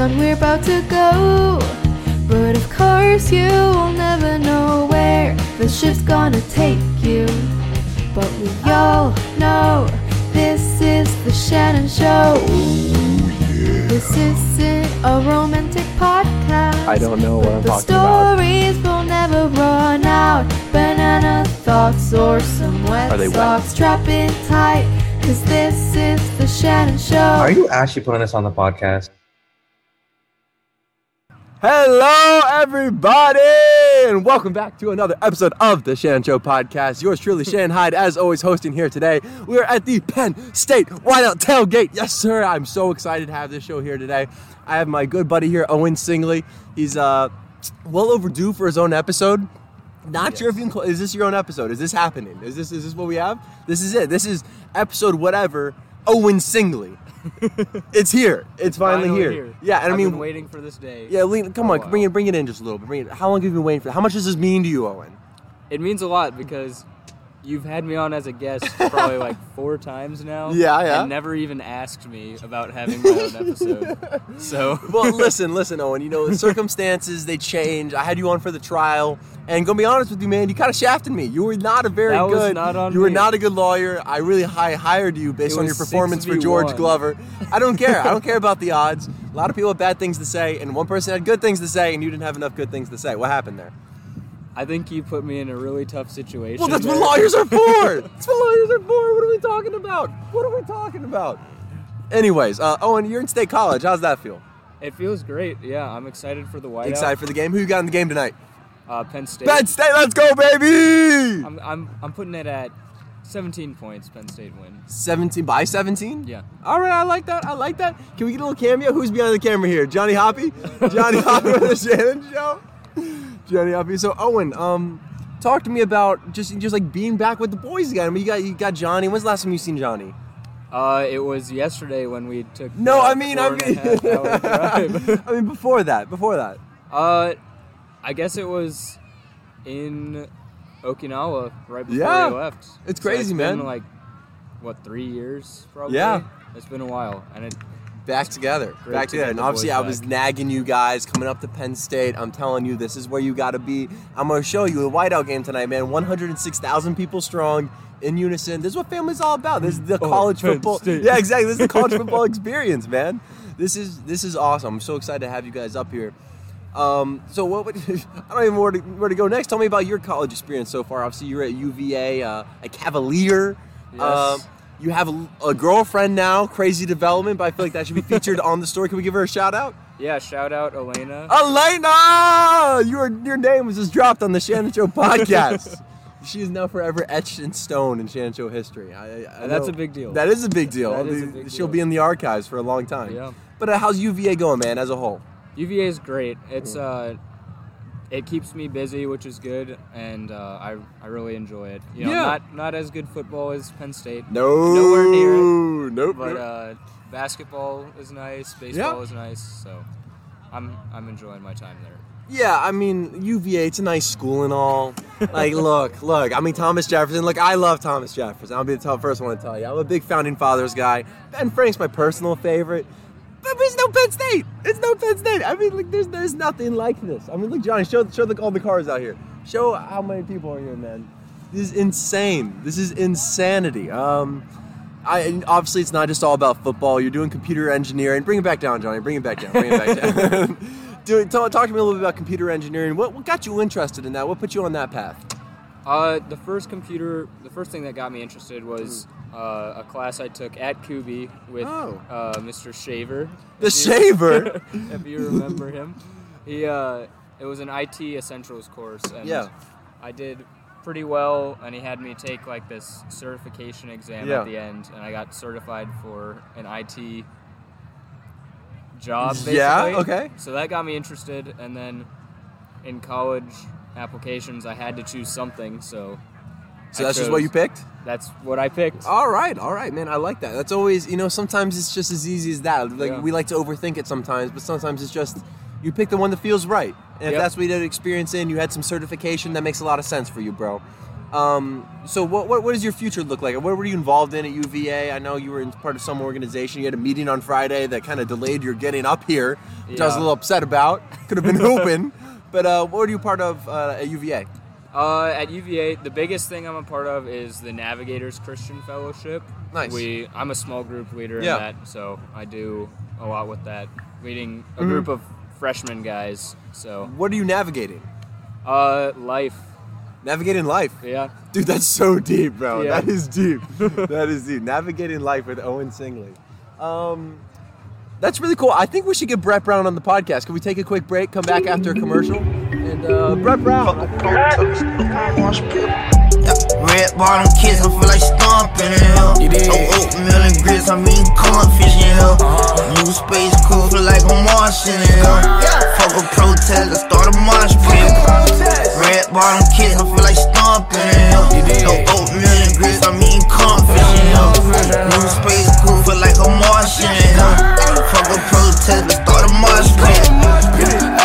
son, we're about to go. But of course, you will never know where the ship's gonna take you. But we all know this is the Shanon Show. This isn't a romantic podcast. I don't know what I'm the talking about. stories will never run out. Banana thoughts or some wet Are they wet? socks. Strap in tight, cause this is the Shanon Show. Are you actually putting this on the podcast? Hello, everybody, and welcome back to another episode of the Shan Show podcast. Yours truly, Shan Hyde, as always, hosting here today. We are at the Penn State Whiteout Tailgate. Yes, sir. I'm so excited to have this show here today. I have my good buddy here, Owen Singley. He's uh, well overdue for his own episode. Not sure if you can. Call, is this your own episode? Is this happening? Is this is this what we have? This is it. This is episode whatever. Owen Singley. it's here. It's finally, here. Yeah, and I mean I've mean, been waiting for this day. yeah, lean, come oh, on, bring it, bring it in just a little bit. Bring it. How long have you been waiting for? How much does this mean to you, Owen? It means a lot because you've had me on as a guest probably like four times now. Yeah, yeah. And never even asked me about having my own episode. So Well, listen, listen, Owen. You know, the circumstances they change. I had you on for the trial, and gonna be honest with you, man, you kind of shafted me. You were not a very That was good. not on you were not a good lawyer. I really high hired you based on your performance for George Glover. I don't care. I don't care about the odds. A lot of people have bad things to say, and one person had good things to say, and you didn't have enough good things to say. What happened there? I think you put me in a really tough situation. Well, that's what lawyers are for. that's what lawyers are for. What are we talking about? What are we talking about? Anyways, uh, Owen, you're in State College. How's that feel? It feels great. Yeah, I'm excited for the whiteout. Excited for the game? Who you got in the game tonight? uh, Penn State. Penn State, let's go, baby! I'm, I'm I'm putting it at 17 points. Penn State win. 17 by 17? Yeah. All right, I like that. I like that. Can we get a little cameo? Who's behind the camera here? Jonny Hoppe? Jonny Hoppe with the Shanon Show? Jonny. So, Owen, um, talk to me about just just like being back with the boys again. I mean, you got you got Jonny. When's the last time you seen Jonny? Uh, it was yesterday when we took. No, I mean, I mean, half hour drive. I mean before that. Before that. Uh, I guess it was in Okinawa right before Yeah. we left. It's So crazy, man. Been like what three years probably. Yeah. it's been a while, and it back together. Great back together. And obviously, I was back. nagging you guys coming up to Penn State. I'm telling you, this is where you got to be. I'm going to show you the whiteout game tonight, man. 106,000 people strong in unison. This is what family's all about. This is the Oh, college Penn football. State. Yeah, exactly. This is the college football experience, man. This is this is awesome. I'm so excited to have you guys up here. Um, so what would I don't even know where to, where to go next. Tell me about your college experience so far. Obviously, you're at UVA, uh, a Cavalier. Yes. Um, you have a, a girlfriend now, crazy development, but I feel like that should be featured on the story. Can we give her a shout out? yeah. Shout out Elena. Elena! Your, your name was just dropped on the Shanon Show podcast. she is now forever etched in stone in Shanon Show history. I, I, that's a big deal. That is a big deal. That is a big She'll deal. be in the archives for a long time. Yeah. But uh, how's UVA going, man, as a whole? UVA is great. It's uh, it keeps me busy, which is good, and uh, I I really enjoy it. You know, Yeah. not not as good football as Penn State. No. Nowhere near it. Nope. But nope. uh, basketball is nice, baseball is nice, so I'm I'm enjoying my time there. Yeah, I mean UVA. It's a nice school and all. Like, look, look. I mean Thomas Jefferson. Look, I love Thomas Jefferson. I'll be the first one to tell you. I'm a big founding fathers guy. Ben Frank's my personal favorite. But it's no Penn State. It's no Penn State. I mean, like, there's there's nothing like this. I mean, look, Jonny, show show all the cars out here. Show how many people are here, man. This is insane. This is insanity. Um, I obviously it's not just all about football. You're doing computer engineering. Bring it back down, Jonny. Bring it back down. Bring it back down. Do, talk, talk to me a little bit about computer engineering. What, what got you interested in that? What put you on that path? Uh, the first computer, the first thing that got me interested was uh, a class I took at Kubi with Oh. uh, Mr. Shaver. The you- Shaver? if you remember him, he uh, it was an IT essentials course, and Yeah. I did pretty well, and he had me take like this certification exam Yeah. at the end, and I got certified for an IT job. Basically. Yeah, okay. So that got me interested, and then in college applications, I had to choose something, so. So I that's just what you picked? That's what I picked. All right, all right, man. I like that. That's always, you know, sometimes it's just as easy as that. Like Yeah. we like to overthink it sometimes, but sometimes it's just you pick the one that feels right. And if Yep. that's what you had experience in, you had some certification, that makes a lot of sense for you, bro. Um, so what, what what does your future look like? What were you involved in at UVA? I know you were in part of some organization. You had a meeting on Friday that kind of delayed your getting up here, which I was a little upset about. Could have been hooping. But uh, what were you part of uh, at UVA? Uh, at UVA, the biggest thing I'm a part of is the Navigators Christian Fellowship. Nice. We, I'm a small group leader Yeah. in that, so I do a lot with that, leading a Mhm. group of freshman guys. So, What are you navigating? uh, life, Navigating life. yeah. Dude, that's so deep, bro. Yeah. That is deep. that is deep. Navigating life with Owen Singley. Um, that's really cool. I think we should get Brett Brown on the podcast. Can we take a quick break, come back after a commercial? And uh, Brett Brown. Red bottom kids, I feel like stomping in here. No oatmeal and grits, I'm eating cornfish in here. New space cool, feel like I'm Martian in here. Fuck a protest, let's start a mosh pit. Red bottom kids, I feel like stomping in here. No oatmeal and grits, I'm eating cornfish in here. New space cool, feel like I'm Martian in here. Fuck a protest, let's start a mosh pit.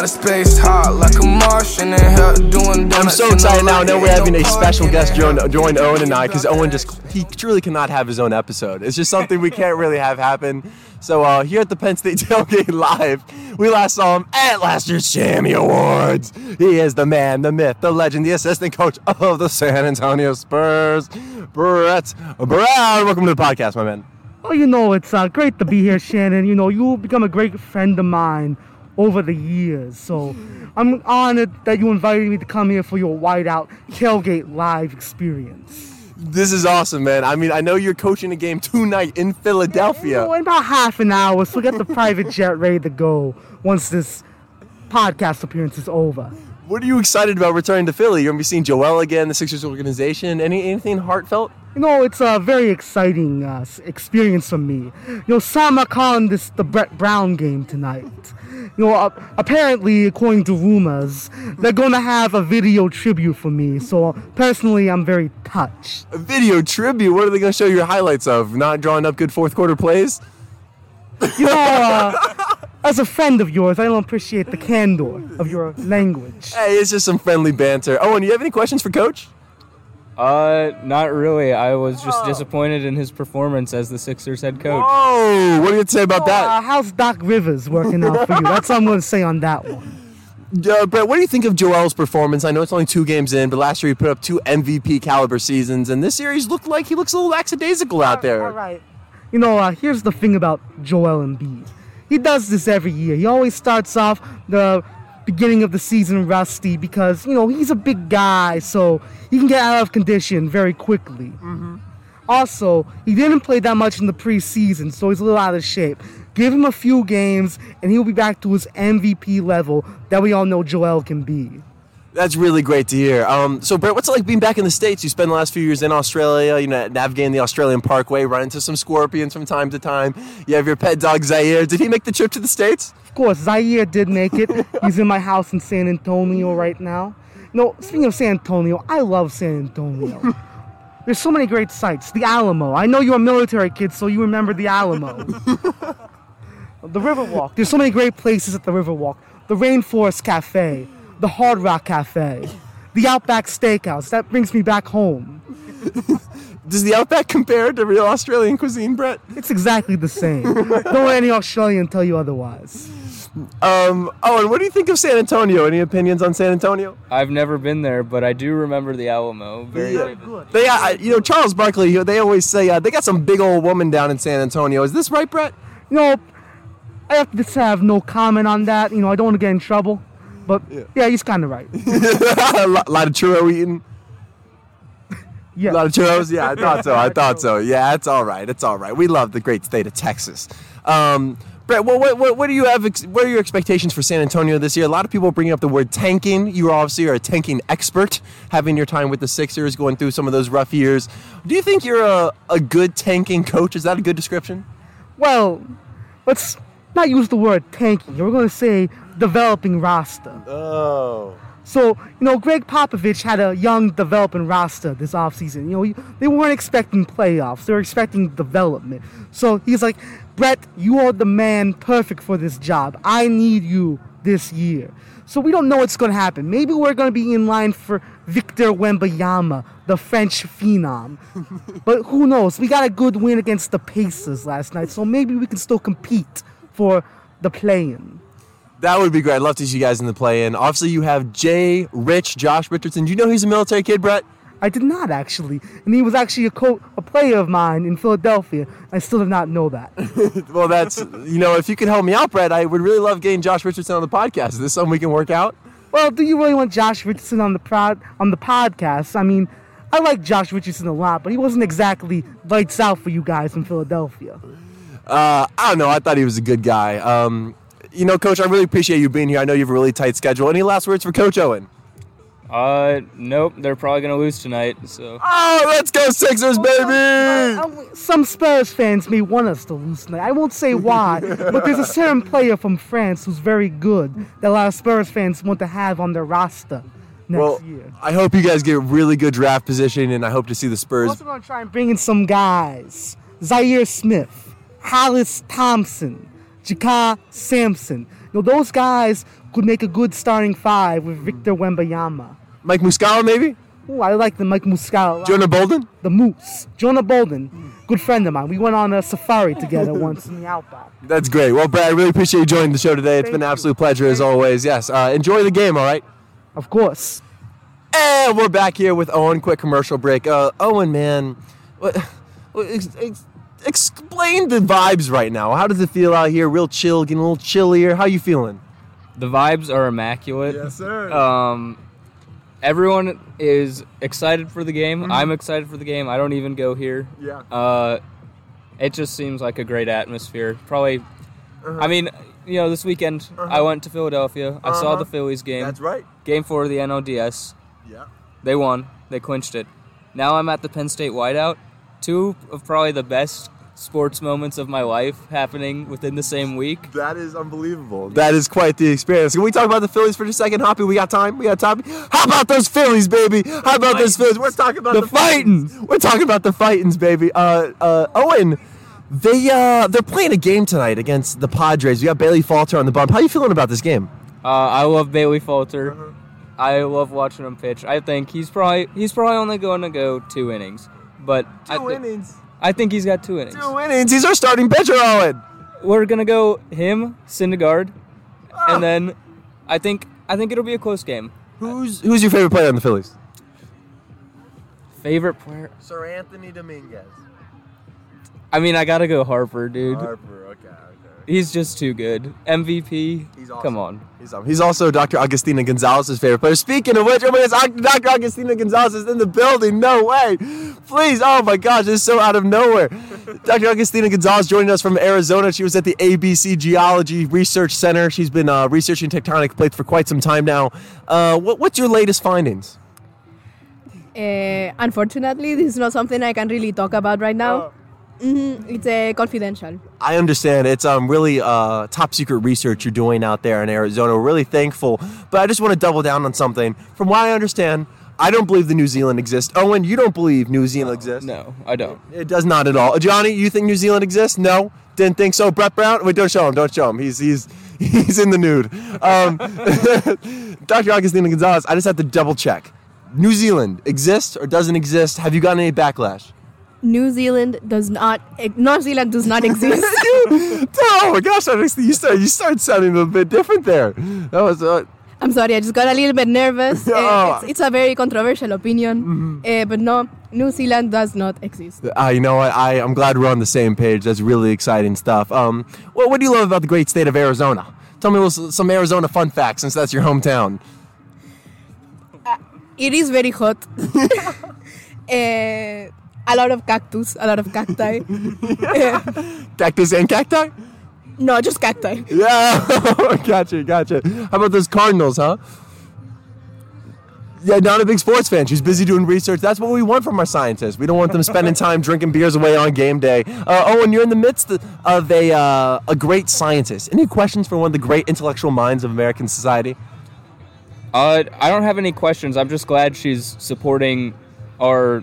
Out of space, hot like a Martian in here doing I'm so in excited now. I light, know we're having a special guest join, join Owen and I because Owen just, he truly cannot have his own episode. It's just something we can't really have happen. So uh, here at the Penn State Tailgate Live, we last saw him at last year's Shammy Awards. He is the man, the myth, the legend, the assistant coach of the San Antonio Spurs, Brett Brown. Welcome to the podcast, my man. Oh, you know, it's uh, great to be here, Shannon. You know, you've become a great friend of mine over the years. So I'm honored that you invited me to come here for your whiteout tailgate live experience. This is awesome, man. I mean, I know you're coaching a game tonight in Philadelphia. know, in about half an hour, so get the private jet ready to go once this podcast appearance is over. What are you excited about returning to Philly? You're gonna be seeing Joel again, the Sixers organization. Any anything heartfelt? You know, it's a very exciting uh, experience for me. You know, some are calling this the Brett Brown game tonight. You know, uh, apparently, according to rumors, they're going to have a video tribute for me. So, personally, I'm very touched. A video tribute. What are they gonna show you highlights of? Not drawing up good fourth quarter plays. You know, uh, as a friend of yours, I don't appreciate the candor of your language. Hey, it's just some friendly banter. Oh, and you have any questions for Coach? Uh, not really. I was just disappointed in his performance as the Sixers head coach. Oh, what do you say about Uh, that? how's Doc Rivers working out for you? That's all I'm going to say on that one. Uh, Brett, what do you think of Joel's performance? I know it's only two games in, but last year he put up two MVP caliber seasons, and this series looked like he looks a little lackadaisical out there. All right. You know, uh, here's the thing about Joel Embiid. He does this every year. He always starts off the beginning of the season rusty because, you know, he's a big guy, so he can get out of condition very quickly. Mm-hmm. Also, he didn't play that much in the preseason, so he's a little out of shape. Give him a few games, and he'll be back to his MVP level that we all know Joel can be. That's really great to hear. Um, so, Brett, what's it like being back in the States? You spent the last few years in Australia, you know, navigating the Australian Parkway, running into some scorpions from time to time. You have your pet dog, Zaire. Did he make the trip to the States? Of course, Zaire did make it. He's in my house in San Antonio right now. No, speaking of San Antonio, I love San Antonio. There's so many great sites. The Alamo. I know you're a military kid, so you remember the Alamo. the Riverwalk. There's so many great places at the Riverwalk. The Rainforest Cafe, the Hard Rock Cafe, the Outback Steakhouse. That brings me back home. Does the Outback compare to real Australian cuisine, Brett? It's exactly the same. Don't let any Australian tell you otherwise. Um, oh, and what do you think of San Antonio? Any opinions on San Antonio? I've never been there, but I do remember the Alamo very Yeah. vividly. They, uh, you know, Charles Barkley. They always say uh, they got some big old woman down in San Antonio. Is this right, Brett? you know, I have to just have no comment on that. You know, I don't want to get in trouble. But yeah, he's kind of right. a lot, of churro eating. Yeah. A lot of churros. Yeah, I thought so. I thought so. Yeah, it's all right. It's all right. We love the great state of Texas. Um, Brett, what, what, what, what do you have? ex- What are your expectations for San Antonio this year? A lot of people are bringing up the word tanking. You obviously are a tanking expert, having your time with the Sixers, going through some of those rough years. Do you think you're a, a good tanking coach? Is that a good description? Well, let's not use the word tanking. We're going to say developing roster. Oh. So, you know, Gregg Popovich had a young developing roster this offseason. You know, they weren't expecting playoffs, they were expecting development. So he's like, Brett, you are the man perfect for this job. I need you this year. So we don't know what's going to happen. Maybe we're going to be in line for Victor Wembanyama, the French phenom. but who knows? We got a good win against the Pacers last night, so maybe we can still compete for the play-in. That would be great. I'd love to see you guys in the play-in. Obviously, you have Jay, Rich, Josh Richardson. Do you know he's a military kid, Brett? I did not actually, and he was actually a co- a player of mine in Philadelphia. I still did not know that. Well, that's you know, if you could help me out, Brett, I would really love getting Josh Richardson on the podcast. Is this something we can work out? well, do you really want Josh Richardson on the prod on the podcast? I mean, I like Josh Richardson a lot, but he wasn't exactly lights out for you guys in Philadelphia. Uh, I don't know. I thought he was a good guy. Um, you know, Coach, I really appreciate you being here. I know you have a really tight schedule. Any last words for Coach Owen? Uh, nope. They're probably gonna lose tonight. So Oh, let's go Sixers, baby! Uh, Some Spurs fans may want us to lose tonight. I won't say why, but there's a certain player from France who's very good that a lot of Spurs fans want to have on their roster next Well, year. I hope you guys get a really good draft position, and I hope to see the We're Spurs. also going to try and bring in some guys. Zhaire Smith, Hollis Thompson, Jakarr Sampson. You know, those guys could make a good starting five with Victor Wembanyama. Mike Muscala, maybe? Ooh, I like the Mike Muscala. Jonah Bolden? the Moose. Jonah Bolden, good friend of mine. We went on a safari together once in the Outback. That's great. Well, Brad, I really appreciate you joining the show today. It's Thank been an you. absolute pleasure as always. Yes. Uh, enjoy the game, all right? Of course. And we're back here with Owen. Quick commercial break. Uh, Owen, man, what, what- explain the vibes right now. How does it feel out here? Real chill, getting a little chillier. How you feeling? the vibes are immaculate. Yes, sir. Um, everyone is excited for the game. I'm excited for the game. I don't even go here. yeah. Uh, it just seems like a great atmosphere. Probably, Uh-huh. I mean, you know, this weekend I went to Philadelphia. I saw Uh-huh. the Phillies game. That's right. Game four of the NLDS. Yeah. They won. They clinched it. Now I'm at the Penn State Whiteout. Two of probably the best sports moments of my life happening within the same week. That is unbelievable. That is quite the experience. Can we talk about the Phillies for just a second, Hoppe? We got time. We got time. How about those Phillies, baby? How about those Phillies? We're talking about the, The Fightins. We're talking about the Fightins, baby. Uh, uh, Owen, they uh, they're playing a game tonight against the Padres. We got Bailey Falter on the bump. How you feeling about this game? Uh, I love Bailey Falter. Uh-huh. I love watching him pitch. I think he's probably he's probably only going to go two innings, but I, thi- innings. I think he's got two innings. Two innings. He's our starting pitcher, Owen. We're gonna go him, Syndergaard, Ah. and then I think I think it'll be a close game. Who's who's your favorite player on the Phillies? Favorite player? Seranthony Dominguez. I mean, I gotta go Harper, dude. Harper. Okay. Okay. He's just too good. MVP. He's awesome. Come on. He's, um, he's also Dr. Agustina Gonzalez's favorite player. Speaking of which, oh my gosh, Dr. Agustina Gonzalez is in the building. No way. Please. Oh my gosh, this is so out of nowhere. Dr. Agustina Gonzalez joining us from Arizona. She was at the ABC Geology Research Center. She's been uh, researching tectonic plates for quite some time now. Uh, what, what's your latest findings? Uh, unfortunately, this is not something I can really talk about right now. Mhm, It's uh, confidential. I understand it's um really uh top secret research you're doing out there in Arizona. We're really thankful, but I just want to double down on something. From what I understand, I don't believe the New Zealand exists. Owen, you don't believe New Zealand exists. No, I don't. It does not at all. Jonny, you think New Zealand exists? No, didn't think so. Brett Brown, wait, don't show him. Don't show him. He's he's he's in the nude. Um, Dr. Augustina Gonzalez, I just have to double check. New Zealand exists or doesn't exist? Have you gotten any backlash? New Zealand does not. eh, New Zealand does not exist. oh my gosh, you start you start sounding a little bit different there. That was uh, I'm sorry, I just got a little bit nervous. Uh, Oh. it's, it's a very controversial opinion, Mm-hmm. uh, but no, New Zealand does not exist. uh, you know what? I I'm glad we're on the same page. That's really exciting stuff. Um, what what do you love about the great state of Arizona? Tell me some Arizona fun facts since that's your hometown. It is very hot. A lot of cactus, a lot of cacti. Uh, Cactus and cacti? no, just cacti. Yeah, gotcha, gotcha. How about those Cardinals, huh? Yeah, not a big sports fan. She's busy doing research. That's what we want from our scientists. We don't want them spending time drinking beers away on game day. Uh, Owen, you're in the midst of a uh, a great scientist. Any questions for one of the great intellectual minds of American society? Uh, I don't have any questions. I'm just glad she's supporting our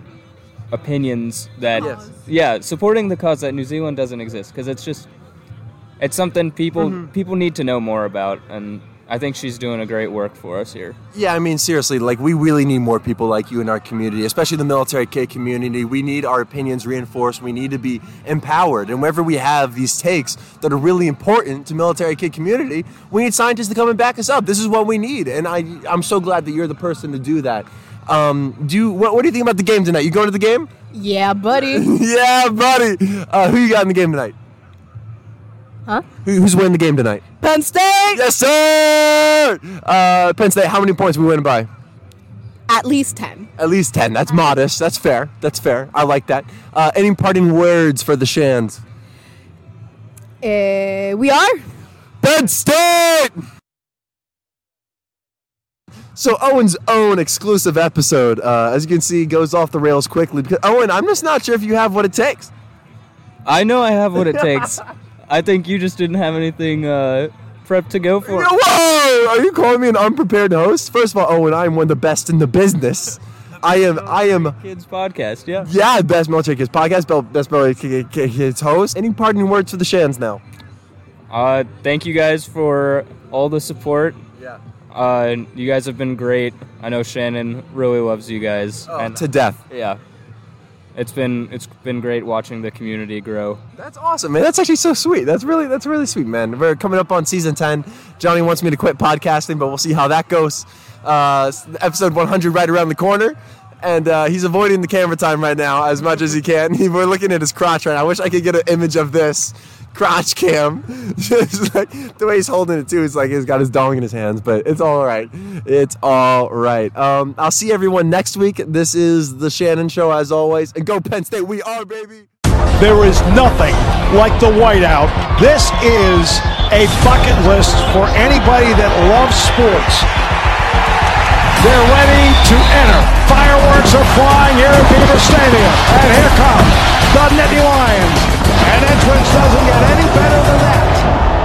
opinions that Yes. yeah, supporting the cause that New Zealand doesn't exist because it's just it's something people Mm-hmm. people need to know more about and I think she's doing a great work for us here. Yeah, I mean, seriously, like, we really need more people like you in our community, especially the military kid community. We need our opinions reinforced. We need to be empowered. And whenever we have these takes that are really important to military kid community, we need scientists to come and back us up. This is what we need. And I, I'm so glad that you're the person to do that. Um, do you, what, what do you think about the game tonight? You going to the game? Yeah, buddy. yeah, buddy. Uh, who you got in the game tonight? Huh? Who, who's winning the game tonight? Penn State! Yes, sir! Uh, Penn State, how many points we winning by? At least 10. At least 10. That's modest. That's fair. That's fair. I like that. Uh, any parting words for the Shans? Uh, we are? Penn State! So Owen's own exclusive episode, uh, as you can see, goes off the rails quickly. Because Owen, I'm just not sure if you have what it takes. I know I have what it takes. I think you just didn't have anything uh, prepped to go for. Whoa! Are you calling me an unprepared host? First of all, Owen, I am one of the best in the business. I am. I am. Kids podcast, yeah. Yeah, best military kids podcast, best military kids host. Any parting words for the Shans now? Uh, thank you guys for all the support. Yeah. Uh, you guys have been great. I know Shannon really loves you guys. Oh, to death. Yeah. It's been it's been great watching the community grow. That's awesome, man. That's actually so sweet. That's really that's really sweet, man. We're coming up on season ten. Jonny wants me to quit podcasting, but we'll see how that goes. Uh, episode 100 right around the corner, and uh, he's avoiding the camera time right now as much as he can. We're looking at his crotch right now. I wish I could get an image of this crotch cam. Just like the way he's holding it too. He's like he's got his dong in his hands, but it's all right. It's all right. Um, I'll see everyone next week. This is the Shanon Show as always, and go Penn State. We are baby. There is nothing like the whiteout. This is a bucket list for anybody that loves sports. They're ready to enter. Fireworks are flying here at Beaver Stadium. And here come the Nittany Lions. And entrance doesn't get any better than that.